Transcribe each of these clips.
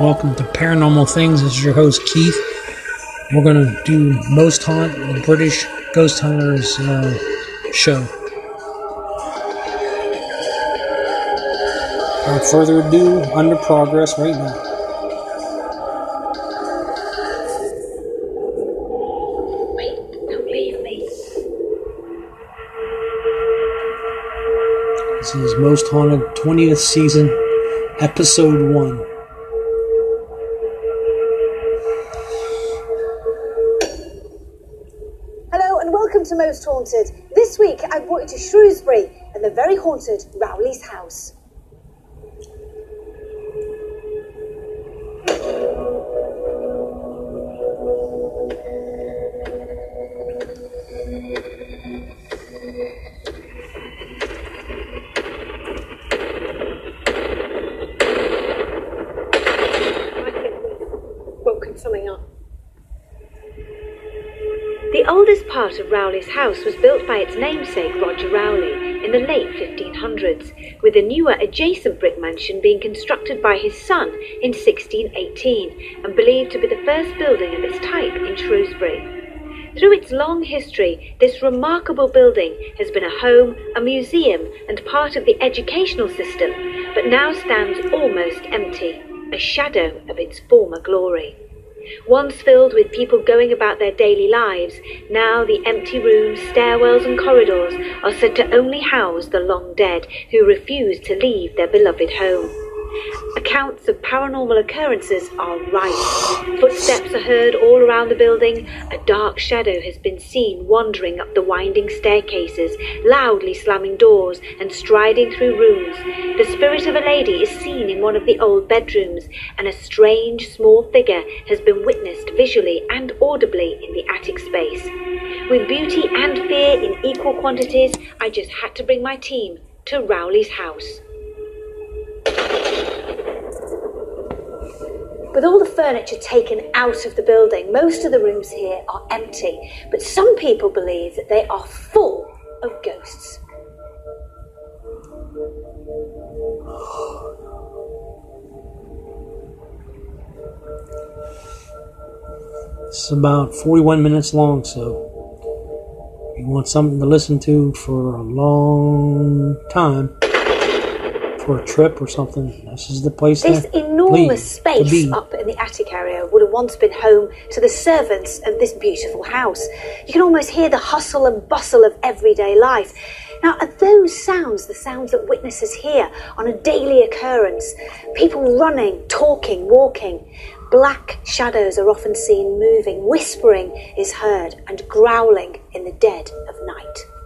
welcome to Paranormal Things. This is your host Keith. We're going to do Most Haunt, the British Ghost Hunters uh, show. Without further ado, under progress right now. Wait, don't leave me. This is Most Haunted 20th season, episode 1. Haunted. This week I brought you to Shrewsbury and the very haunted Rowley's house. House was built by its namesake Roger Rowley in the late 1500s, with a newer adjacent brick mansion being constructed by his son in 1618 and believed to be the first building of its type in Shrewsbury. Through its long history, this remarkable building has been a home, a museum, and part of the educational system, but now stands almost empty, a shadow of its former glory. Once filled with people going about their daily lives, now the empty rooms, stairwells, and corridors are said to only house the long dead who refuse to leave their beloved home. Accounts of paranormal occurrences are rife. Footsteps are heard all around the building. A dark shadow has been seen wandering up the winding staircases, loudly slamming doors and striding through rooms. The spirit of a lady is seen in one of the old bedrooms, and a strange small figure has been witnessed visually and audibly in the attic space. With beauty and fear in equal quantities, I just had to bring my team to Rowley's house. With all the furniture taken out of the building, most of the rooms here are empty, but some people believe that they are full of ghosts. It's about 41 minutes long, so you want something to listen to for a long time, for a trip or something, this is the place This enormous space up in the attic area would have once been home to the servants of this beautiful house. You can almost hear the hustle and bustle of everyday life. Now, are those sounds the sounds that witnesses hear on a daily occurrence? People running, talking, walking. Black shadows are often seen moving, whispering is heard, and growling in the dead of night.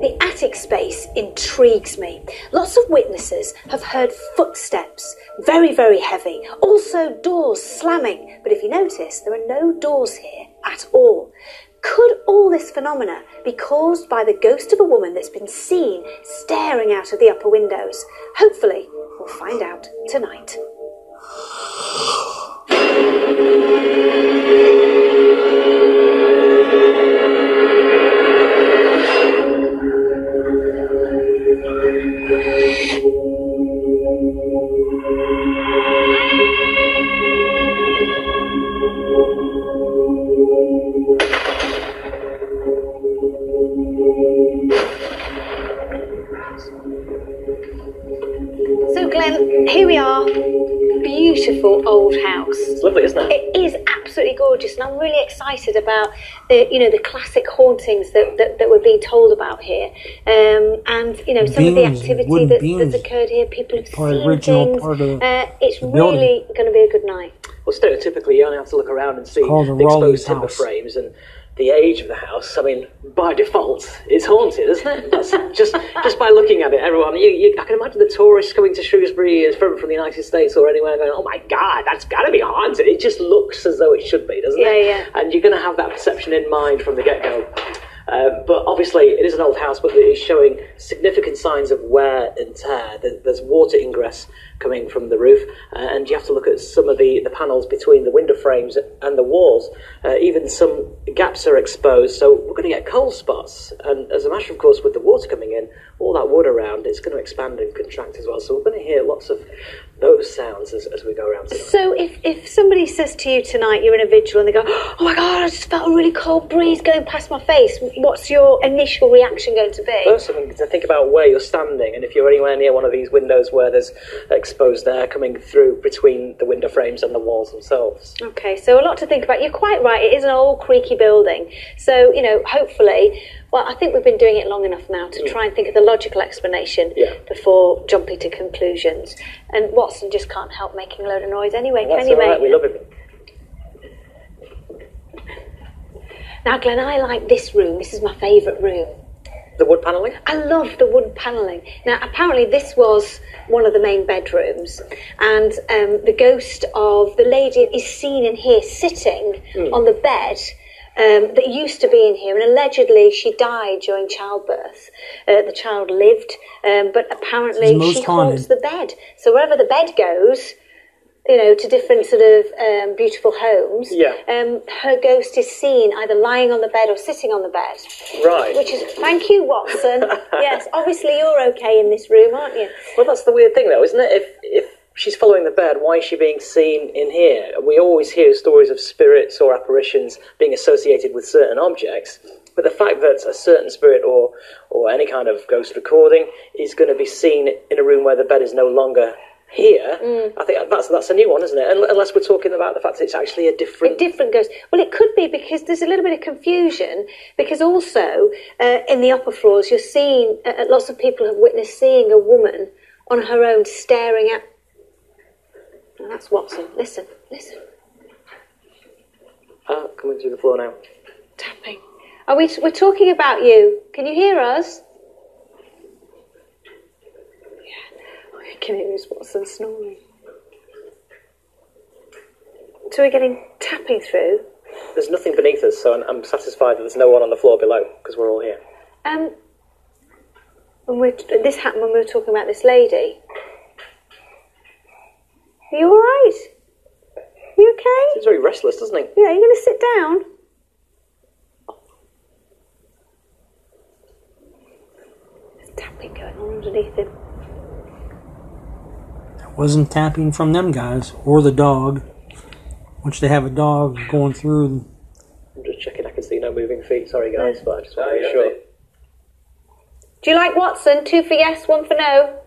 The attic space intrigues me. Lots of witnesses have heard footsteps, very, very heavy. Also, doors slamming. But if you notice, there are no doors here at all. Could all this phenomena be caused by the ghost of a woman that's been seen staring out of the upper windows? Hopefully, we'll find out tonight. So, Glenn, here we are. Beautiful old house. It's lovely, isn't it? It is absolutely gorgeous, and I'm really excited about the, you know, the classic hauntings that, that, that we're being told about here, um, and you know, some of the activity that, that's occurred here. People have Part seen original things. part of uh, it's really going to be a good night. Well, stereotypically, you only have to look around and see the the exposed timber frames and the age of the house. I mean, by default, it's haunted, isn't it? That's just just by looking at it, everyone. You, you, I can imagine the tourists coming to Shrewsbury from from the United States or anywhere, going, "Oh my God, that's got to be haunted." It just looks as though it should be, doesn't Yeah, it? yeah. And you're going to have that perception in mind from the get go. Um, but obviously, it is an old house, but it is showing significant signs of wear and tear. There's water ingress coming from the roof, uh, and you have to look at some of the, the panels between the window frames and the walls. Uh, even some gaps are exposed, so we're going to get cold spots. And as a matter of course, with the water coming in, all that wood around, it's going to expand and contract as well. So we're going to hear lots of those sounds as, as we go around tonight. So if, if somebody says to you tonight, you're in a vigil, and they go, oh my God, I just felt a really cold breeze going past my face, what's your initial reaction going to be? First thing to think about where you're standing, and if you're anywhere near one of these windows where there's exposed air coming through between the window frames and the walls themselves. Okay, so a lot to think about. You're quite right. It is an old creaky building. So, you know, hopefully, well, I think we've been doing it long enough now to try and think of the logical explanation Yeah. before jumping to conclusions. And Watson just can't help making a load of noise anyway, That's can you, right, mate? we love it. Now, Glenn, I like this room. This is my favourite room. The wood panelling? I love the wood panelling. Now, apparently, this was one of the main bedrooms, and um, the ghost of the lady is seen in here sitting on the bed. Um, that used to be in here, and allegedly she died during childbirth. Uh, the child lived, um, but apparently It's most she haunts the bed. So wherever the bed goes, you know, to different sort of um, beautiful homes, Yeah. um, her ghost is seen either lying on the bed or sitting on the bed. Right. Which is, thank you, Watson. yes, obviously you're okay in this room, aren't you? Well, that's the weird thing, though, isn't it? If if she's following the bed, why is she being seen in here? We always hear stories of spirits or apparitions being associated with certain objects, but the fact that a certain spirit or or any kind of ghost recording is going to be seen in a room where the bed is no longer here, I think that's that's a new one, isn't it? Unless we're talking about the fact that it's actually a A different. different ghost. Well, it could be because there's a little bit of confusion. Because also uh, in the upper floors, you're seeing uh, lots of people have witnessed seeing a woman on her own staring at. Oh, that's Watson. Listen, listen, Ah, coming through the floor now. tapping. Are we? We're talking about you. Can you hear us? Yeah, I can hear Miss Watson snoring. So we're getting tapping through. There's nothing beneath us, so I'm, I'm satisfied that there's no one on the floor below because we're all here. Um, when we're, this happened when we were talking about this lady. Are you all right? You okay? He's very restless, doesn't he? Yeah, you going to sit down? There's tapping going on underneath him. That wasn't tapping from them guys or the dog. Once they have a dog going through, I'm just checking. I can see no moving feet. Sorry, guys, but I just want to be sure. Do you like Watson? Two for yes, one for no.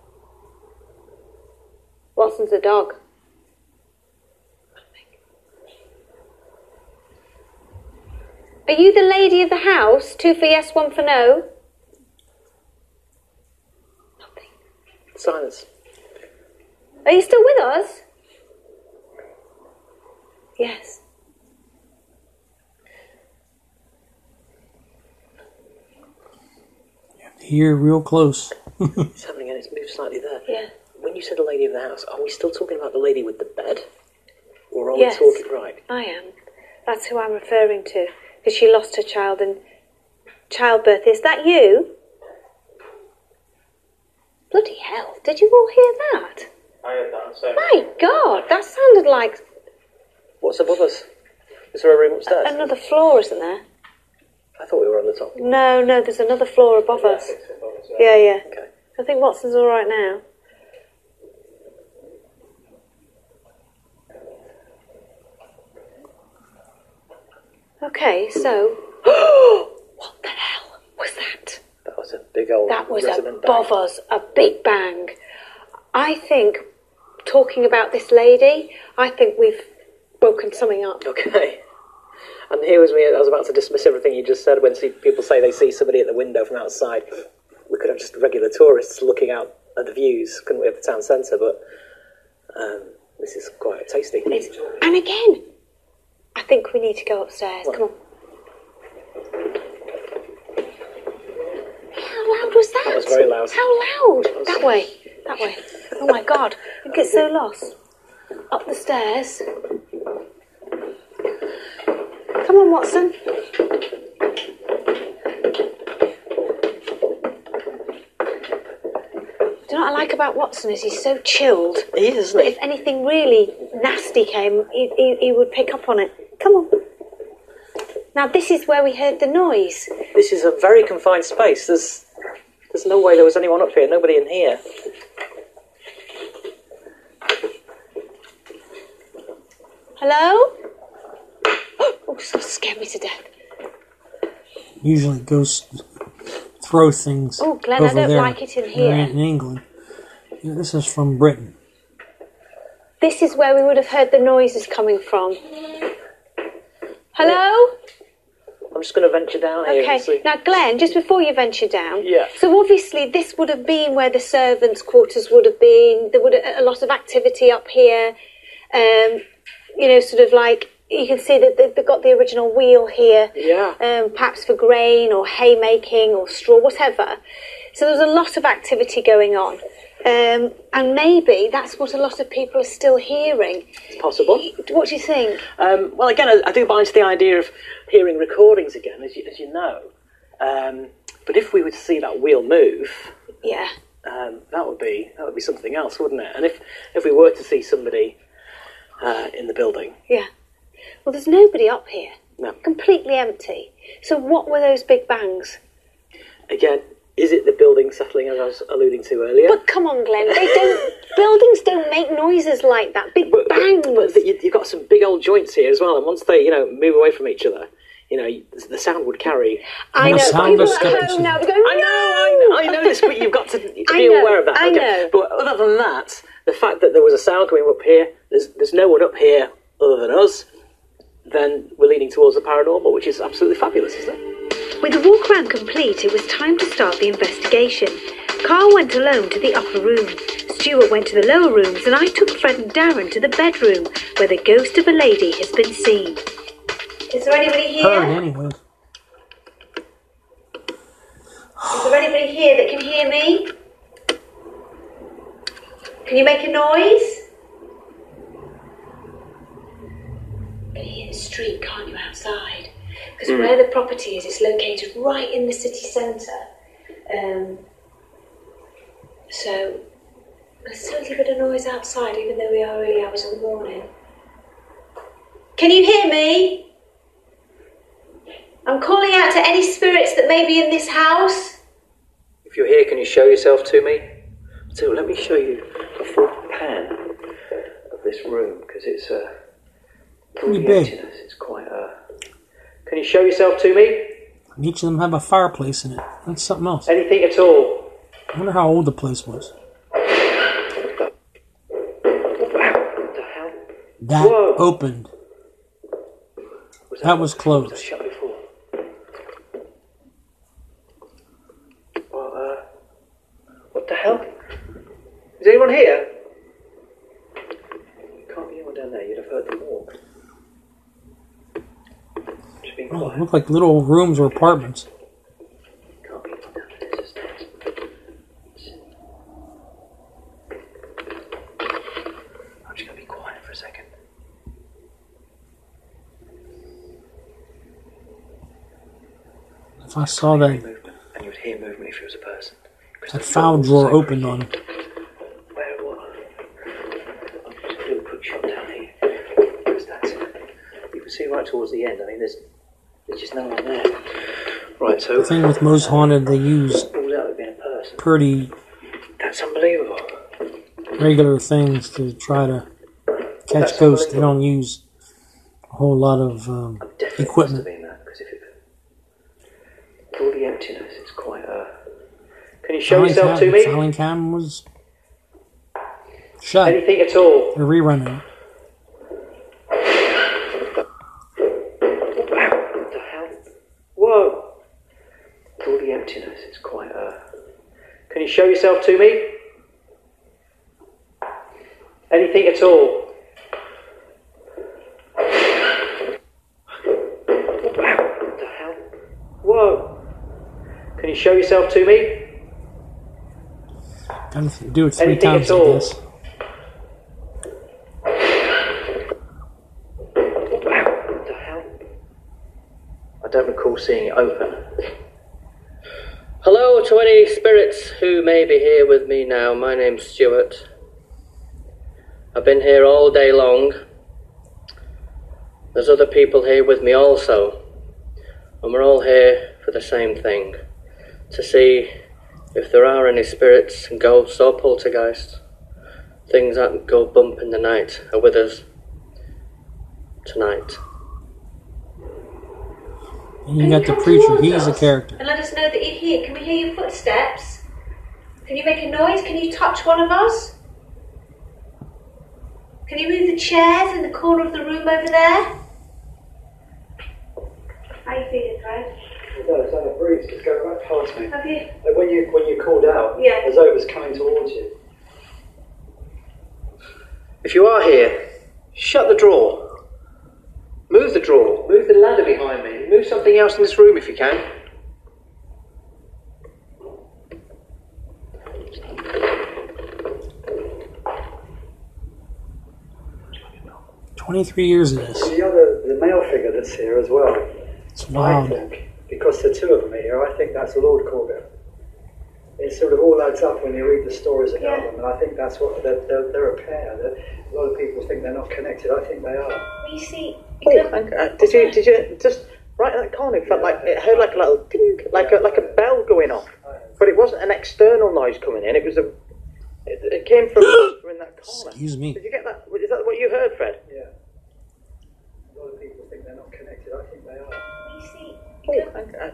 Watson's a dog. Are you the lady of the house? Two for yes, one for no. Nothing. Silence. Are you still with us? Yes. here real close. It's happening and it's moved slightly there. Yeah. When you said the lady of the house, are we still talking about the lady with the bed? Or are Yes. we talking right? I am. That's who I'm referring to. Because she lost her child in childbirth. Is that you? Bloody hell. Did you all hear that? I heard that. So My God, that sounded like What's above us? Is there a room upstairs? another floor, isn't there? I thought we were on the top. No, no, there's another floor above us. Yeah, yeah. Okay. I think Watson's all right now. Okay, so. what the hell was that? That was a big old That was above bang. us, a big bang. I think, talking about this lady, I think we've woken something up. Okay. And here was me, I was about to dismiss everything you just said when see, people say they see somebody at the window from outside. We could have just regular tourists looking out at the views, couldn't we, at the town centre? But um, this is quite tasty. It's, and again, I think we need to go upstairs. What? Come on. How loud was that? That was very loud. How loud? That, that way. That way. Oh my god. I get so lost. Up the stairs. Come on, Watson. Do you know what I like about Watson is he's so chilled. He is, If anything really nasty came, he, he, he would pick up on it. Come on. Now this is where we heard the noise. This is a very confined space. There's, there's no way there was anyone up here. Nobody in here. Hello? Oh, that scared me to death. Usually ghosts throw things. Oh, Glenn, I don't there. like it in They're here. In England. Yeah, this is from Britain. This is where we would have heard the noises coming from. Hello? I'm just going to venture down here Okay. Now, Glenn, just before you venture down, Yeah. So obviously, this would have been where the servants' quarters would have been. There would have, a lot of activity up here. Um, you know, sort of like you can see that they've got the original wheel here. Yeah. Um, perhaps for grain or haymaking or straw, whatever. So there was a lot of activity going on. Um, and maybe that's what a lot of people are still hearing. It's possible. What do you think? Um, well, again, I, I do buy into the idea of hearing recordings again, as you, as you know. Um, but if we were to see that wheel move, Yeah. um, that would be that would be something else, wouldn't it? And if if we were to see somebody uh, in the building, Yeah. Well, there's nobody up here. No. Completely empty. So what were those big bangs? again, is it the building settling as I was alluding to earlier? But come on, Glenn. They don't. buildings don't make noises like that. Big But, but, bangs. but you- you've got some big old joints here as well, and once they, you know, move away from each other, you know, the sound would carry. I know. a sound People of at home skepticism. now are going. I know, I know, I know this, but you've got to be know, aware of that. I know. But other than that, the fact that there was a sound coming up here, there's there's no one up here other than us. Then we're leaning towards the paranormal, which is absolutely fabulous, isn't it? With the walk around complete, it was time to start the investigation. Carl went alone to the upper room. Stuart went to the lower rooms, and I took Fred and Darren to the bedroom, where the ghost of a lady has been seen. Is there anybody here? anyway. Is there anybody here that can hear me? Can you make a noise? You can hear the street, can't you, outside? Because where the property is, it's located right in the city centre. Um, so there's a little bit of noise outside, even though we are early hours of the morning. Can you hear me? I'm calling out to any spirits that may be in this house. If you're here, can you show yourself to me? So let me show you a full pan of this room because it's a uh, Pretty the big. It's quite a. Can you show yourself to me? And each of them have a fireplace in it. That's something else. Anything at all? I wonder how old the place was. What the hell? That Whoa. opened. Was That was Was that closed. shut before? Well, uh, what the hell? Is anyone here? Can't be anyone down there. You'd have heard them walk. Oh, it like little rooms or apartments. Can't be anyone down there. It's just stairs. I'm just gonna be quiet for a second. If I saw that, Movement, and you would hear movement if it was a person. 'Cause that file drawer opened on him. Where it was. I'll just do a quick shot down here. Because that's You can see right towards the end. I mean, there's there's just no one there. Right, so The thing with most haunted, they use rules out of being a person. pretty That's unbelievable. regular things to try to catch That's ghosts. They don't use a whole lot of um, equipment. must have been that if it all the emptiness, it's quite a. Can you show yourself cam- to me? Filing cam was shut. Anything at all? They're rerunning it. What the hell? Whoa! With all the emptiness, it's quite a. Can you show yourself to me? Anything at all? What the hell? Whoa! Can you show yourself to me? Do it three Anything times, at I guess. What the hell? I don't recall seeing it open. Hello, to any spirits who may be here with me now, my name's Stuart. I've been here all day long. There's other people here with me also. And we're all here for the same thing to see if there are any spirits, ghosts, or poltergeists, things that go bump in the night, are with us tonight. And you got the preacher. He's a character. And let us know that you're here. Can we hear your footsteps? Can you make a noise? Can you touch one of us? Can you move the chairs in the corner of the room over there? How you feeling, Craig? No, it's like a breeze just going right past me. Have you? Like when you when you called out, Yeah. as though it was coming towards you. If you are here, shut the drawer. Move the drawer. Move the ladder behind me. Move something else in this room if you can. 23 years of this. The other, the male figure that's here as well. It's I think because the two of them are here, I think that's Lord Corbett. It sort of all adds up when you read the stories about Yeah. them, and I think that's what they're, they're, they're a pair. They're, a lot of people think they're not connected. I think they are. You see, Oh, and, did you did you just right at that corner? It felt like it heard like a little ding, like a like a bell going off, but it wasn't an external noise coming in. It was a. It, it came from from in that corner. Excuse me. Did you get that? Is that what you heard, Fred? Yeah. A lot of people think they're not connected. I think they are. you see, Oh, and, uh, Oh,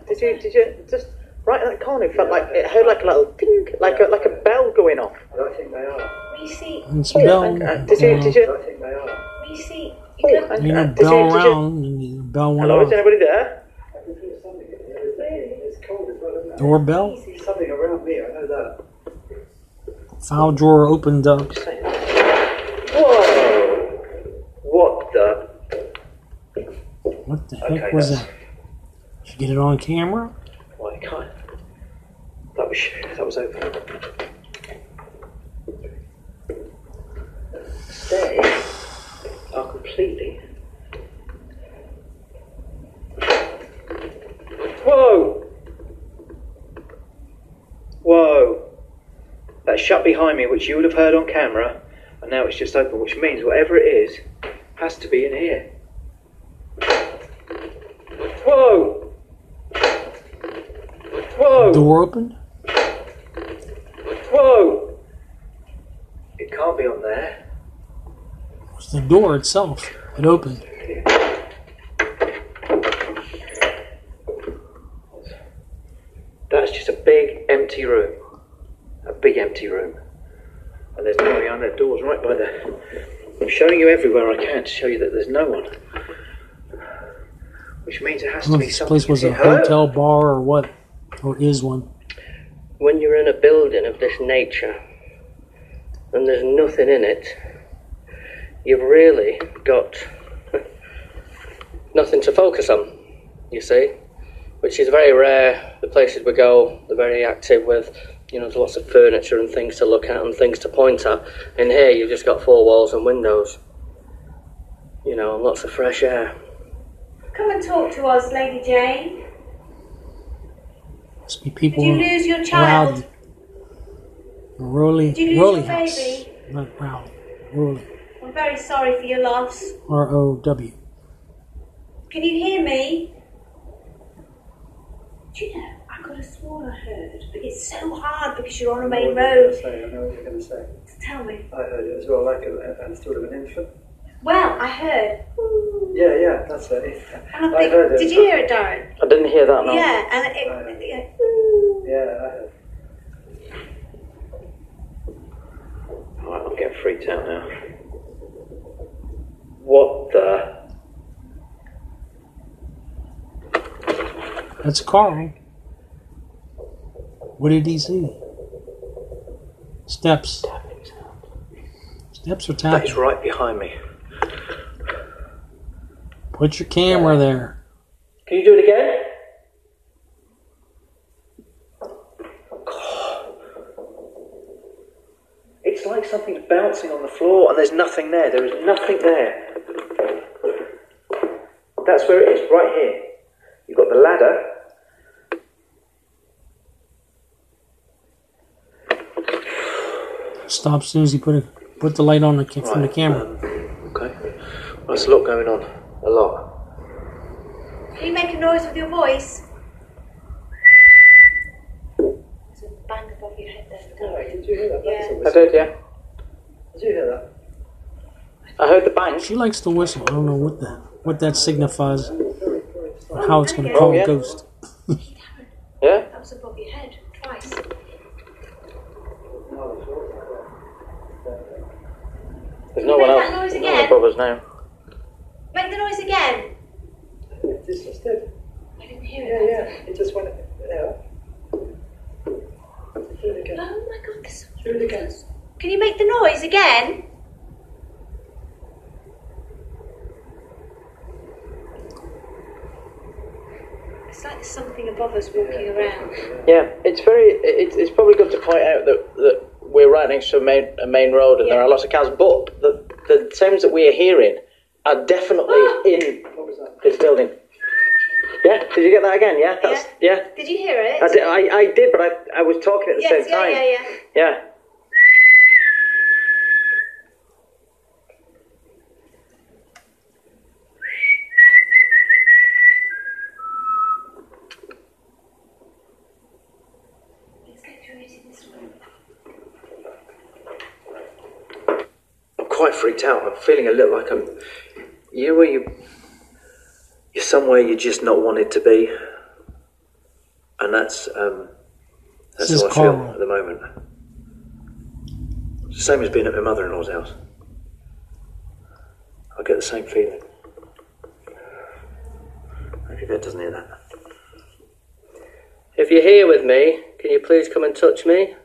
did you did you just right at that corner? It felt like it heard like a little ding, like a like a bell going off. But I think they are. you see, And some bell. And, did you did you? I think they are. you see. Oh, You and, You know, did bell you, did you? around and the bell went Hello, is off. anybody there? I can feel something. in here. It's, it's cold as well, isn't it? Doorbell. There's something around me. I know that. File drawer opened up. Whoa! What the? What the heck Okay, was that? Did you get it on camera? Well, I can't. That was that was open. Stairs are completely. Whoa! Whoa! That shut behind me, which you would have heard on camera, and now it's just open, which means whatever it is has to be in here. Whoa! Whoa! Door opened? Whoa! It can't be on there. It was the door itself. It opened. That's just a big empty room. A big empty room. And there's nobody on there. Doors right by there. I'm showing you everywhere I can to show you that there's no one. Which means it has I to be if this something. place was a hotel, bar, or what. Or is one. When you're in a building of this nature and there's nothing in it, you've really got nothing to focus on, you see, which is very rare. The places we go, they're very active with, you know, there's lots of furniture and things to look at and things to point at. In here, you've just got four walls and windows, you know, and lots of fresh air. Come and talk to us, Lady Jane. Must be people Did you lose your child? around Rowley, Did you lose Rowley your House. baby? Not Rowley. Rowley. I'm very sorry for your loss. R O W. Can you hear me? Do you know, I could have sworn I heard, but it's so hard because you're on a main know what you're road. I know what you're going to say. Tell me. I heard it as well, like a, a, a sort of an infant. Well, I heard. "Ooh." Yeah, yeah, that's it. And I I think, heard it. did you hear it, Darren? I didn't hear that, no. Yeah, and it, I heard. yeah. Yeah, I heard. Alright, I'm getting freaked out now. What the? That's Carl. Eh? What did he see? Steps. Steps are That tapping. is right behind me. Put your camera there. Can you do it again? It's like something's bouncing on the floor and there's nothing there. There is nothing there. That's where it is, right here. You've got the ladder. Stop as soon as you put it, put the light on the from the camera. um, okay. Well, there's a lot going on. A lot. Can you make a noise with your voice? There's a bang above your head there. Did you hear that? Yeah. I did, yeah. Did you hear that? I heard the bang. She likes to whistle. I don't know what that what that signifies, or how it's going to Oh, call yeah. a ghost. Yeah? That was above your head twice. There's no Make one that else. noise There's no one again. above us now. Make the noise again. It's just did. I Yeah, it. yeah. It just went. Yeah. Do it again. Oh my god, this. Do it again. Can you make the noise again? It's like there's something above us walking around. Yeah, it's very. It's, it's probably good to point out that, that we're right next to a main, a main road and there are lots of cars, but the, the sounds that we are hearing are definitely ah! in this building. Yeah, did you get that again? Yeah, that's yeah. Did you hear it? I did, I, I did, but I, I was talking at the yes, same yeah, time. yeah, yeah. Yeah. Let's get through it in this room. I'm quite freaked out. I'm feeling a little like I'm. You know where you. You're somewhere you're just not wanted to be. And that's. Um, that's This how is I feel at the moment. It's the same as being at my mother in law's house. I get the same feeling. Maybe Beth doesn't hear that. If you're here with me, can you please come and touch me?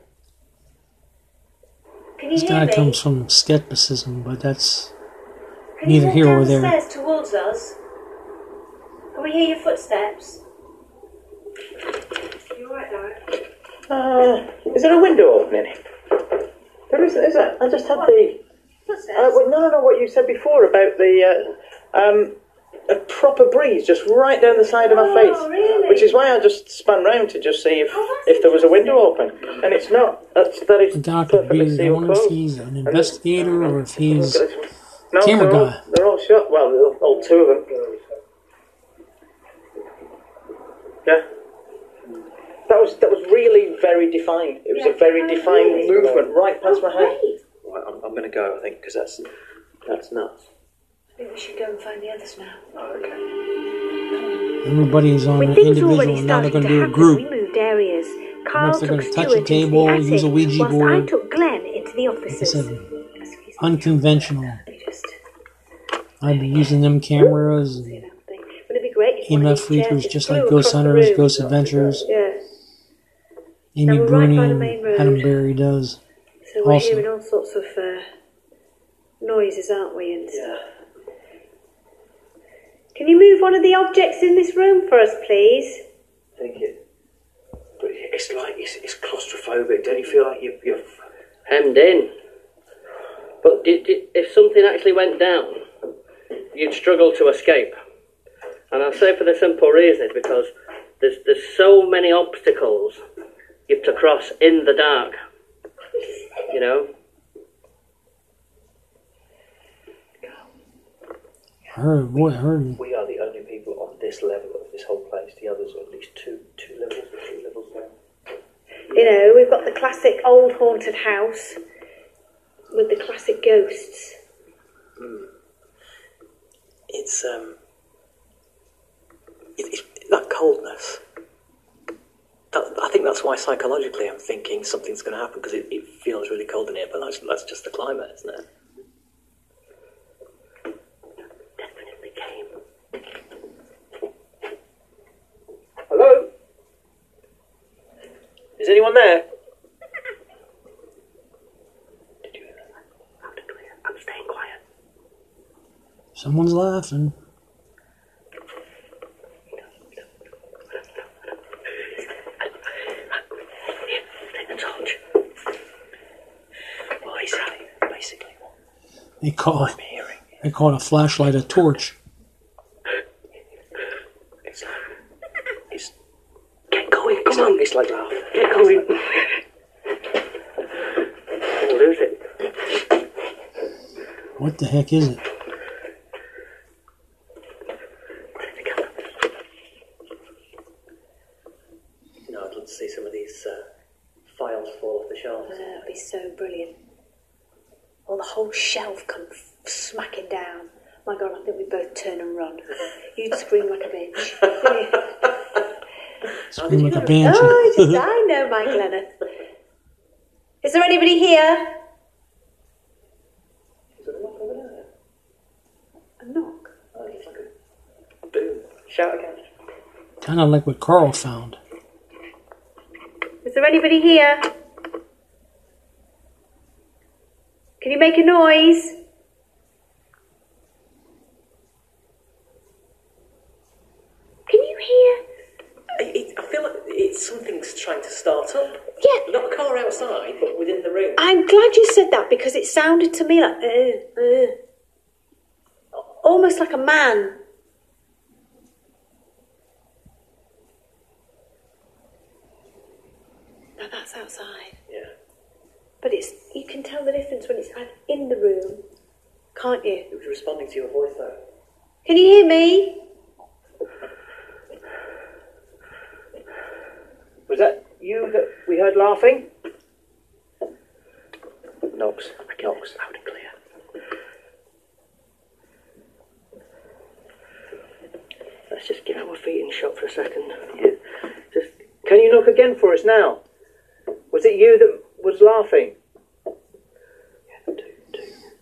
Can you This hear guy me? comes from skepticism, but that's Can you neither walk here down or the there. stairs towards us? Can we hear your footsteps? You alright, Darren? Uh, is there a window opening? There is, is there? I just had the. Footsteps? Uh, well, no, no, no, what you said before about the. Uh, um, a proper breeze just right down the side of my Oh, face. really? Which is why I just spun round to just see if, Oh, if there was a window open. And it's not. That's, that is the guy could perfectly be. I sealed wonder if he's an investigator or if he's No, camera they're all, guy. they're all shut. Well, they're all, all two of them. Yeah. That was that was really very defined. It was a very defined movement oh, right past my oh, head. Great. Right, I'm, I'm going to go, I think, because that's, that's nuts. I think we should go and find the others now. Oh, okay. Everybody's on With an individual. Now they're going to to do a happen, group. we moved areas. Carl they're took gonna touch a Stuart into table, the use a Ouija whilst I took Glenn into the Like I offices. said, unconventional. I'd be using them cameras you and know, thing. Wouldn't it be great if EMF these just just like Ghost Hunters. Ghost Adventures. Yeah. Amy Now we're right by the and main road. Adam Berry does. So we're Also- hearing all sorts of uh, noises, aren't we, and stuff. Can you move one of the objects in this room for us, please? Thank you. But it's like, it's, it's claustrophobic. Don't you feel like you're, you're Hemmed in. But did, did, if something actually went down, you'd struggle to escape. And I say for the simple reason is because there's there's so many obstacles you have to cross in the dark. You know. Her, boy, her. we are the only people on this level of this whole place. The others are at least two two levels or three levels down. You know, we've got the classic old haunted house with the classic ghosts. It's um, it, it's that coldness. That, I think that's why psychologically I'm thinking something's going to happen because it, it feels really cold in here. But that's that's just the climate, isn't it? Definitely came. Hello. Is anyone there? Did you hear that? Loud and clear. I'm staying quiet. Someone's laughing. Here, take the torch. Well, basically, basically, what They call it. I'm hearing They call it a flashlight a torch. it's it's Get going, come like on. it's like laughter. Get going. All lose it. What the heck is it? You know, I'd love to see some of these uh, files fall off the shelves. That'd be so brilliant. Or the whole shelf come smacking down. My God, I think we both turn and run. You'd scream like a bitch. Scream like a banshee. oh, just, I know, Mike Leonard. Is there anybody here? Is there a knock over there? A knock. Oh, it's like a boom. Shout again. kind of like what Carl found. Is there anybody here? Can you make a noise? Can you hear? I, it, I feel like it's something's trying to start up. Yeah. Not a car outside, but within the room. I'm glad you said that because it sounded to me like, uh, uh, almost like a man. Now that's outside. Yeah. But it's you can tell the difference when it's in the room, can't you? It was responding to your voice, though. Can you hear me? Was that you that we heard laughing? Knocks. Knocks. Loud and clear. Let's just get our feet in shot for a second. Just, can you knock again for us now? Was it you that was laughing?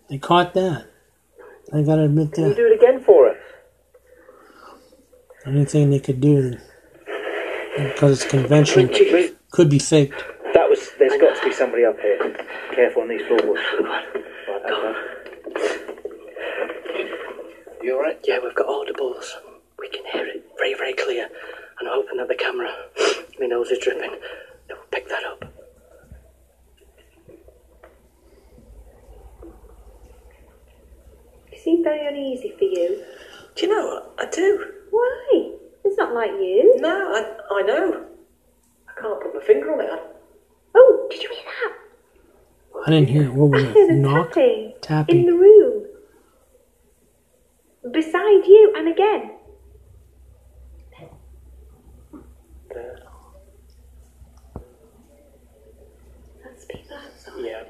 They caught that. I gotta admit Can you that. do it again for us? Anything they could do, because it's convention, could be faked. That was. There's got to be somebody up here. Careful on these floorboards. Right, okay. You alright? Yeah, we've got audibles. We can hear it very, very clear. And I'm hoping that the camera, my nose is dripping, it will pick that up. It seemed very uneasy for you. Do you know what? I do. Why? It's not like you. No, I, I know. I can't put my finger on it. I, Oh, did you hear that? I didn't hear it. What was I it? heard a Knock? tapping in the room. Beside you and again. That's people outside. yeah.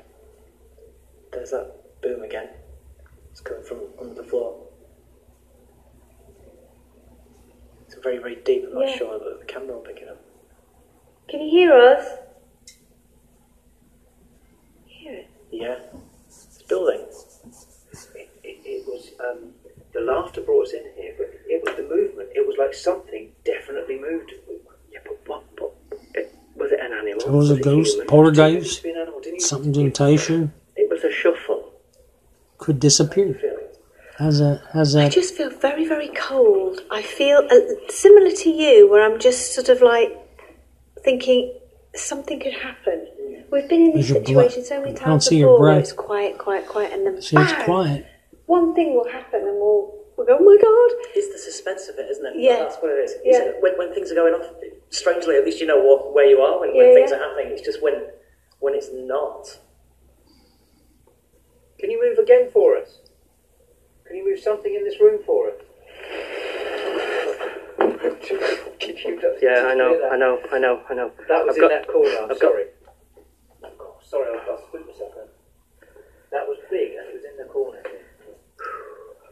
There's that boom again. It's coming from under the floor. It's very, very deep. I'm not Yeah. sure, but the camera will pick it up. Can you hear us? Hear it? Yeah. It's building. It, it, it was um, the laughter brought us in here, but it was the movement. It was like something definitely moved. Yeah, but what, what, it, was it an animal? So it was a ghost, human? poltergeist, Be an animal, didn't you? something to entice you, It was a shuffle. Could disappear. How's that? How's that? I just feel very, very cold. I feel uh, similar to you, where I'm just sort of like thinking something could happen. We've been in this There's situation breath. so many I don't times see your before where breath. it's quiet, quiet, quiet, and then See, it's bang, quiet. one thing will happen and we'll, we'll go, oh my god. It's the suspense of it, isn't it? Yeah. That's what it is. Yeah. Isn't it? When, when things are going off, strangely, at least you know what, where you are when, Yeah, when things yeah. are happening. It's just when when it's not. Can you move again for us? Can you move something in this room for us? Did you just- Yeah, I know. I know, I know, I know. That was I've in got- that corner. I'm I've got- sorry. Oh, sorry, I I split myself then. That was big and it was in the corner.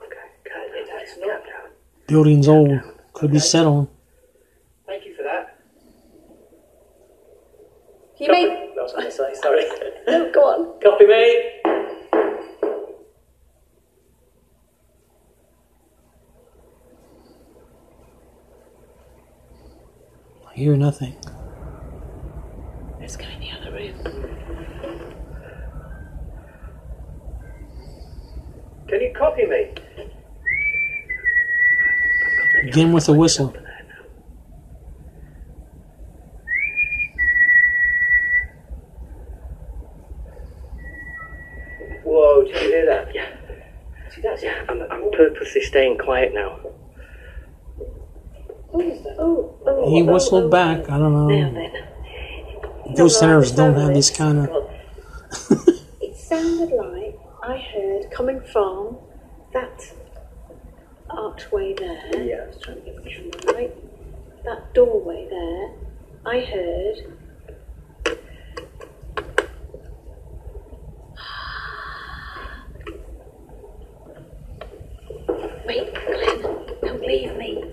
Okay, calm It- down, it's not. down. Building's old. Could be settling. Thank you for that. You may. I was going to say, sorry. No, go on. Copy me. I hear nothing. Let's go in the other room. Can you copy me? Again with a whistle. Whoa, did you hear that? Yeah, See, that's yeah, I'm, I'm purposely staying quiet now. Oh, oh. He oh, whistled oh. back. I don't know. then. Ghost No, no, hunters don't have this. this kind of. It's sounded like I heard coming from that archway there. Yeah. I was trying to get the camera right. That doorway there. I heard. Wait, Glenn, don't leave me.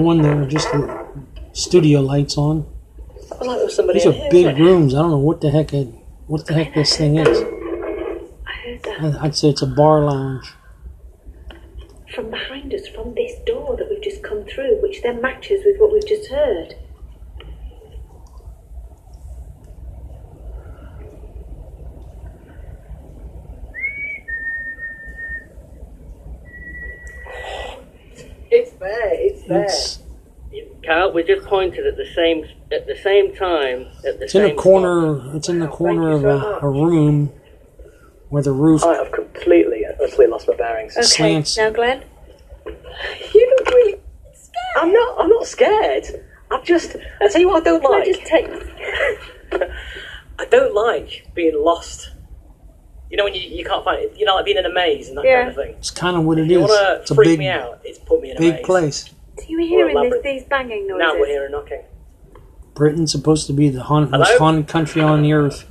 One there, just the studio lights on. I like there was somebody These are big rooms. I don't know what the heck it, what the heck this thing is. I heard that I'd say it's a bar lounge. from behind us, from this door that we've just come through, which then matches with what we've just heard. It's there. It's there. It's Carl, we just pointed at the same at the same time at the it's in same a corner. It's in the corner of a, a room where the roof I have completely, utterly lost my bearings. Okay, Slants. now Glenn, You look really scared. I'm not. I'm not scared. I'm just. I tell you what I don't can I like. just take I don't like being lost. You know when you, you can't find it. You know, like being in a maze and that Yeah. kind of thing. It's kind of what it You is. want It's to a freak big, me out? It's put me in a big maze. place. So you were hearing this, these banging noises. Now we're hearing knocking. Britain's supposed to be the haunt, most Hello? haunted country on the earth.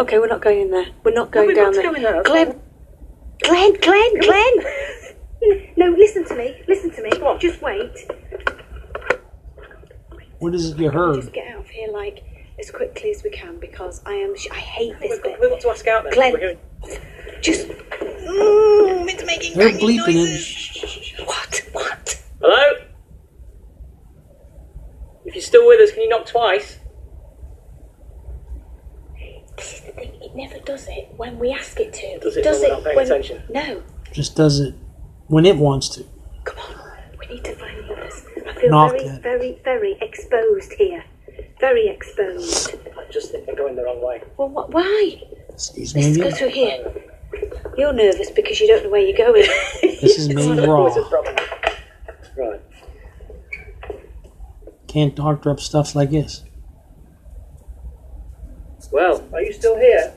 Okay, we're not going in there. We're not going we're down not there. going there, that's Glenn, Glenn, Glenn, Glenn. no, listen to me. Listen to me. Just wait. What is it you heard? Just get out of here like as quickly as we can because I am. Sh- I hate this We've bit. got, we've got to ask out then. Glenn. We're going, Just. Mm, it's making They're banging bleeping noises. It. What? What? Hello. If you're still with us, can you knock twice? This is the thing. It never does it when we ask it to. Does it when we're not paying when- attention? No. Just does it when it wants to. Come on. We need to find the others. I feel Knock very, it. very, very exposed here. Very exposed. I just think we're going the wrong way. Well, what? Why? Excuse Let's me. go again. through here. You're nervous because you don't know where you're going. This is me raw. Always a problem. Right. Can't doctor up stuff like this. Well, are you still here?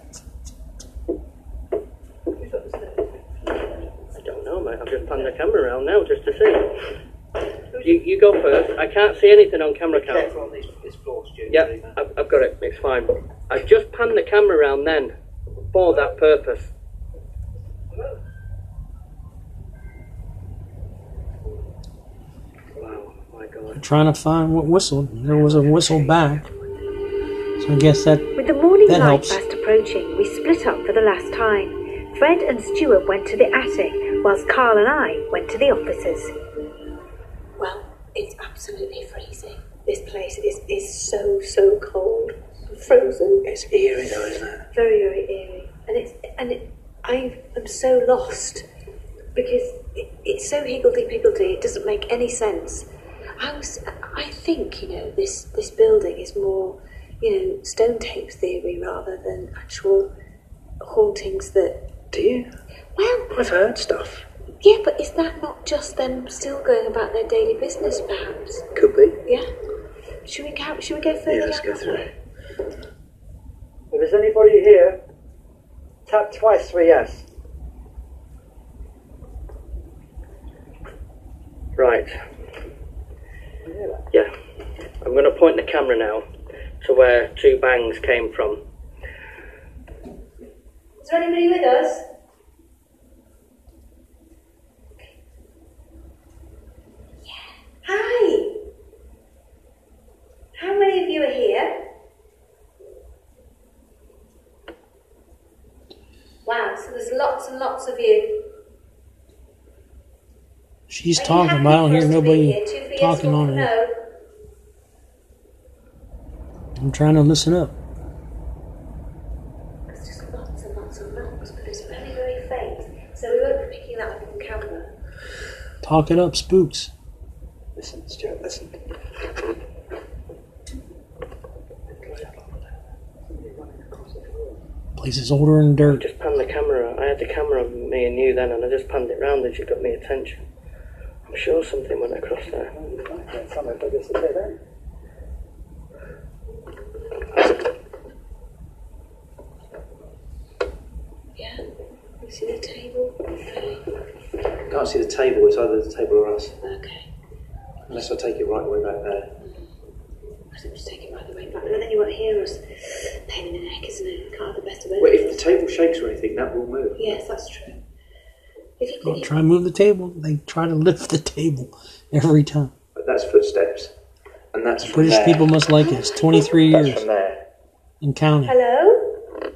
I don't know, mate. I've just panned the camera around now just to see. You, you go first. I can't see anything on camera count. Yeah, I've, I've got it. It's fine. I've just panned the camera around then for that purpose. Wow, my God. trying to find what whistled. There was a whistle back. So I guess that With the morning That light helps. fast approaching, we split up for the last time. Fred and Stuart went to the attic, whilst Carl and I went to the offices. well, it's absolutely freezing. This place is, is so, so cold. Frozen. It's eerie though, isn't it? Very, very eerie. And it's and it, I am so lost because it, it's so higgledy-piggledy. It doesn't make any sense. I was, I think, you know, this this building is more, you know, stone tape theory rather than actual hauntings that. Do you? Well, I've heard stuff. yeah, but is that not just them still going about their daily business, perhaps? Could be. Yeah. Should we go? Should we go further Yeah, let's go through way? If there's anybody here, tap twice for yes. Right. Yeah. I'm going to point the camera now to where two bangs came from. Is there anybody with us? Yeah. Hi. How many of you are here? Wow, so there's lots and lots of you. she's Are talking, happy but I don't hear us to be nobody here? Two for yes, talking on for it. No. I'm trying to listen up. There's just lots and lots of knocks, but it's very, very faint. So we won't be picking that up on camera. Talk it up, spooks. Listen, Stuart, listen. Place is older and dirt. Just panned the camera. I had the camera on me and you then, and I just panned it round and she got me attention. I'm sure something went across there. if I just sit there. Yeah. You see the table? Can't see the table. Either the table or us. Okay. Unless I take it right the way back there. Mm. I think just take it right the way back. And then you won't hear us. Pain in the neck, isn't it? Can't have the best of it. Well, if the table shakes or anything, that will move. Yes, that's true. If you Well, could, try and move the table. They try to lift the table every time. But that's footsteps, and that's from British there. people must like it. It's 23 That's years from there. and counting. hello?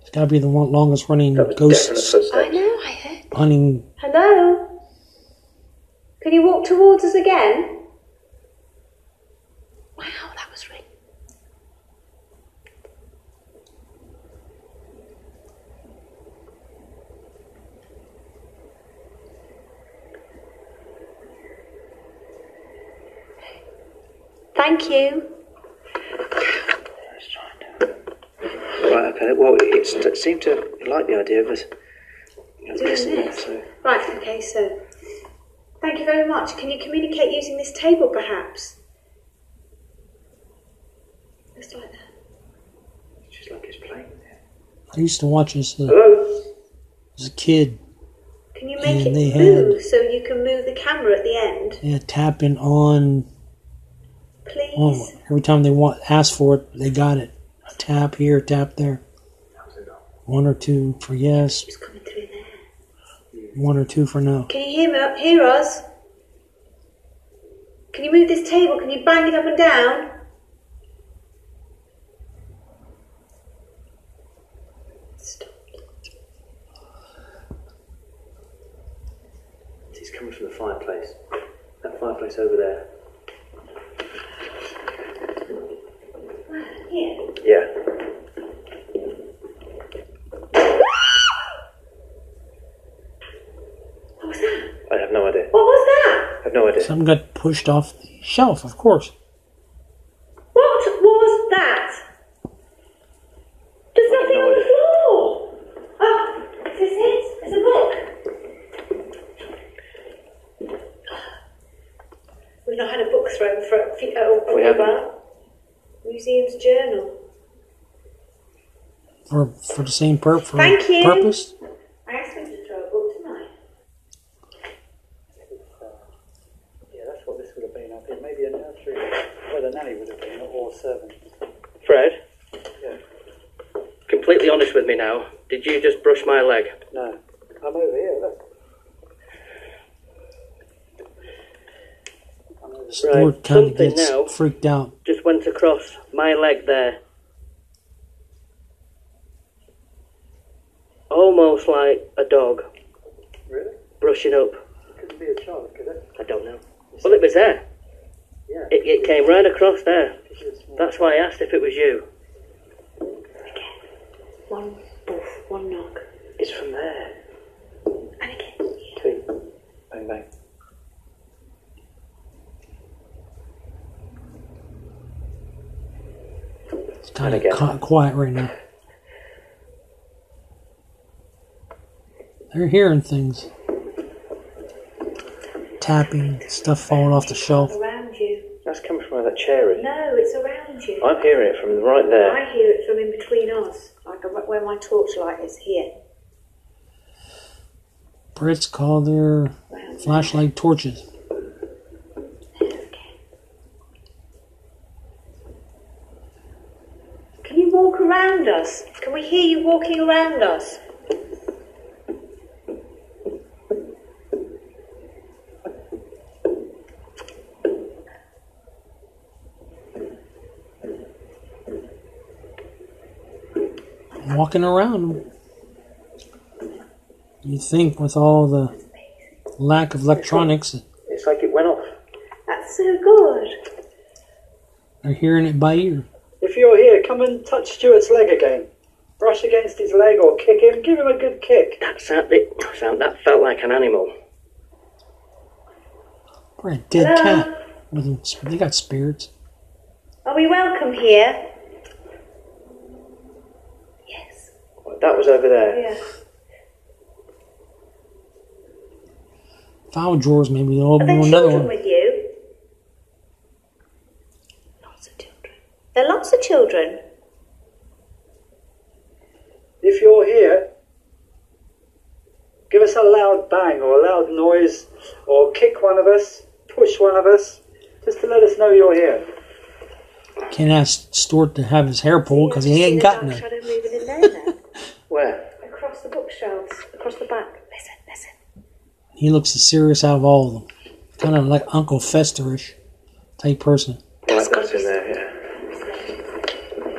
It's got to be the one longest running That ghost definite I footsteps. know, I heard. hunting. Hello? Can you walk towards us again? Wow, that was really. Thank you. Right. Okay. Well, it seemed to like the idea of us. You know, Doing listening, so Right, okay, so. Thank you very much. Can you communicate using this table, perhaps? Just like that. it's just like it's playing with it. I used to watch this uh, Hello. as a kid. Can you make And they it had- move so you can move the camera at the end, Yeah, tapping on, please? on every time they want ask for it, they got it. A tap here, a tap there. One or two for yes, It's coming through there. One or two for no. Can you hear me? Hear us? Can you move this table? Can you bang it up and down? Stop. It's coming from the fireplace. That fireplace over there. Here. Yeah. What was that? I have no idea. What was that? I have no idea. Something got pushed off the shelf, of course. What was that? There's nothing on the floor. Oh, is this it? It's a book. We've not had a book thrown for a few, oh, a We haven't. while. Museum's journal. For for the same pur- for Thank you. purpose. I asked him to throw a book tonight. Yeah, that's what this would have been. I think maybe a nursery where the nanny would have been, or servant. Fred, Yeah. completely honest with me now. Did you just brush my leg? No, I'm over here. Look. I'm over Right, kind of something gets now. freaked out. Just went across my leg there. Almost like a dog Really? brushing up. Couldn't be a child, could it? I don't know. Well, it was there. Yeah. It, it came right across there. She was small. That's why I asked if it was you. Again. One boof, one knock. It's from there. And again. Two. Bang bang. It's kind of again. ca- quiet right now. They're hearing things. Tapping, stuff falling off the shelf. Around you. That's coming from where that chair is. No, it's around you. I'm hearing it from right there. I hear it from in between us, like where my torchlight is here. Brits call their flashlight torches. Can you walk around us? Can we hear you walking around us? Walking around. You think with all the lack of electronics, It's like it went off. That's so good. they're hearing it by ear. If you're here, come and touch Stuart's leg again. Brush against his leg or kick him. Give him a good kick. That sound, it, sound, that felt like an animal. Or a dead Hello? cat. With they got spirits. Are we welcome here? Yes. That was over there. Yeah. file drawers. Maybe they'll Are open there another children one. with you? Lots of children. There are lots of children. If you're here, give us a loud bang or a loud noise, or kick one of us, push one of us, just to let us know you're here. Can't ask Stuart to have his hair pulled because he ain't the got dark none. shadow moving in there now. Where? across the bookshelves, across the back. Listen, listen. He looks the serious out of all of them. Kind of like Uncle Festerish type person. That's in there, yeah.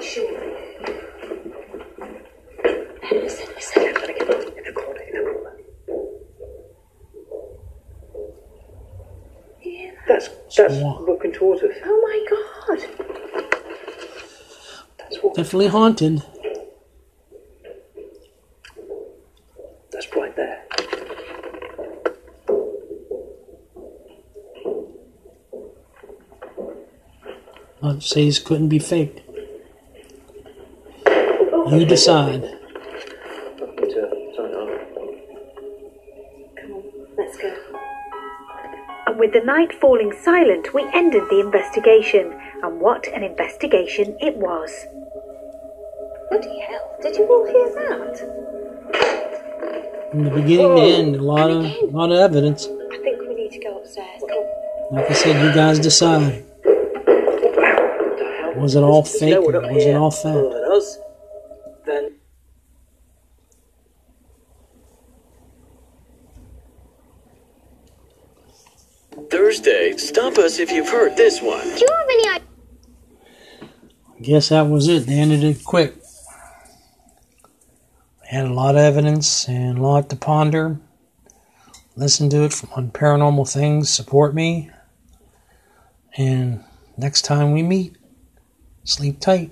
Sure. Listen, listen. In the corner, in the corner. Yeah. That's that's Swan. walking towards us. Oh my god. That's walking. Definitely haunted. That's right there. I'd say this couldn't be faked. Oh, you decide. Night falling silent, we ended the investigation. And what an investigation it was. Bloody hell. Did you all hear that? From the beginning to end, a lot of, a lot of evidence. I think we need to go upstairs. Like I said, you guys decide. Was it all fake no or was it here all other fact? than us, then Thursday, stop us if you've heard this one. Do you have any idea? Guess that was it. They ended it quick. They had a lot of evidence and a lot to ponder. Listen to it on Paranormal Things. Support me. And next time we meet, sleep tight.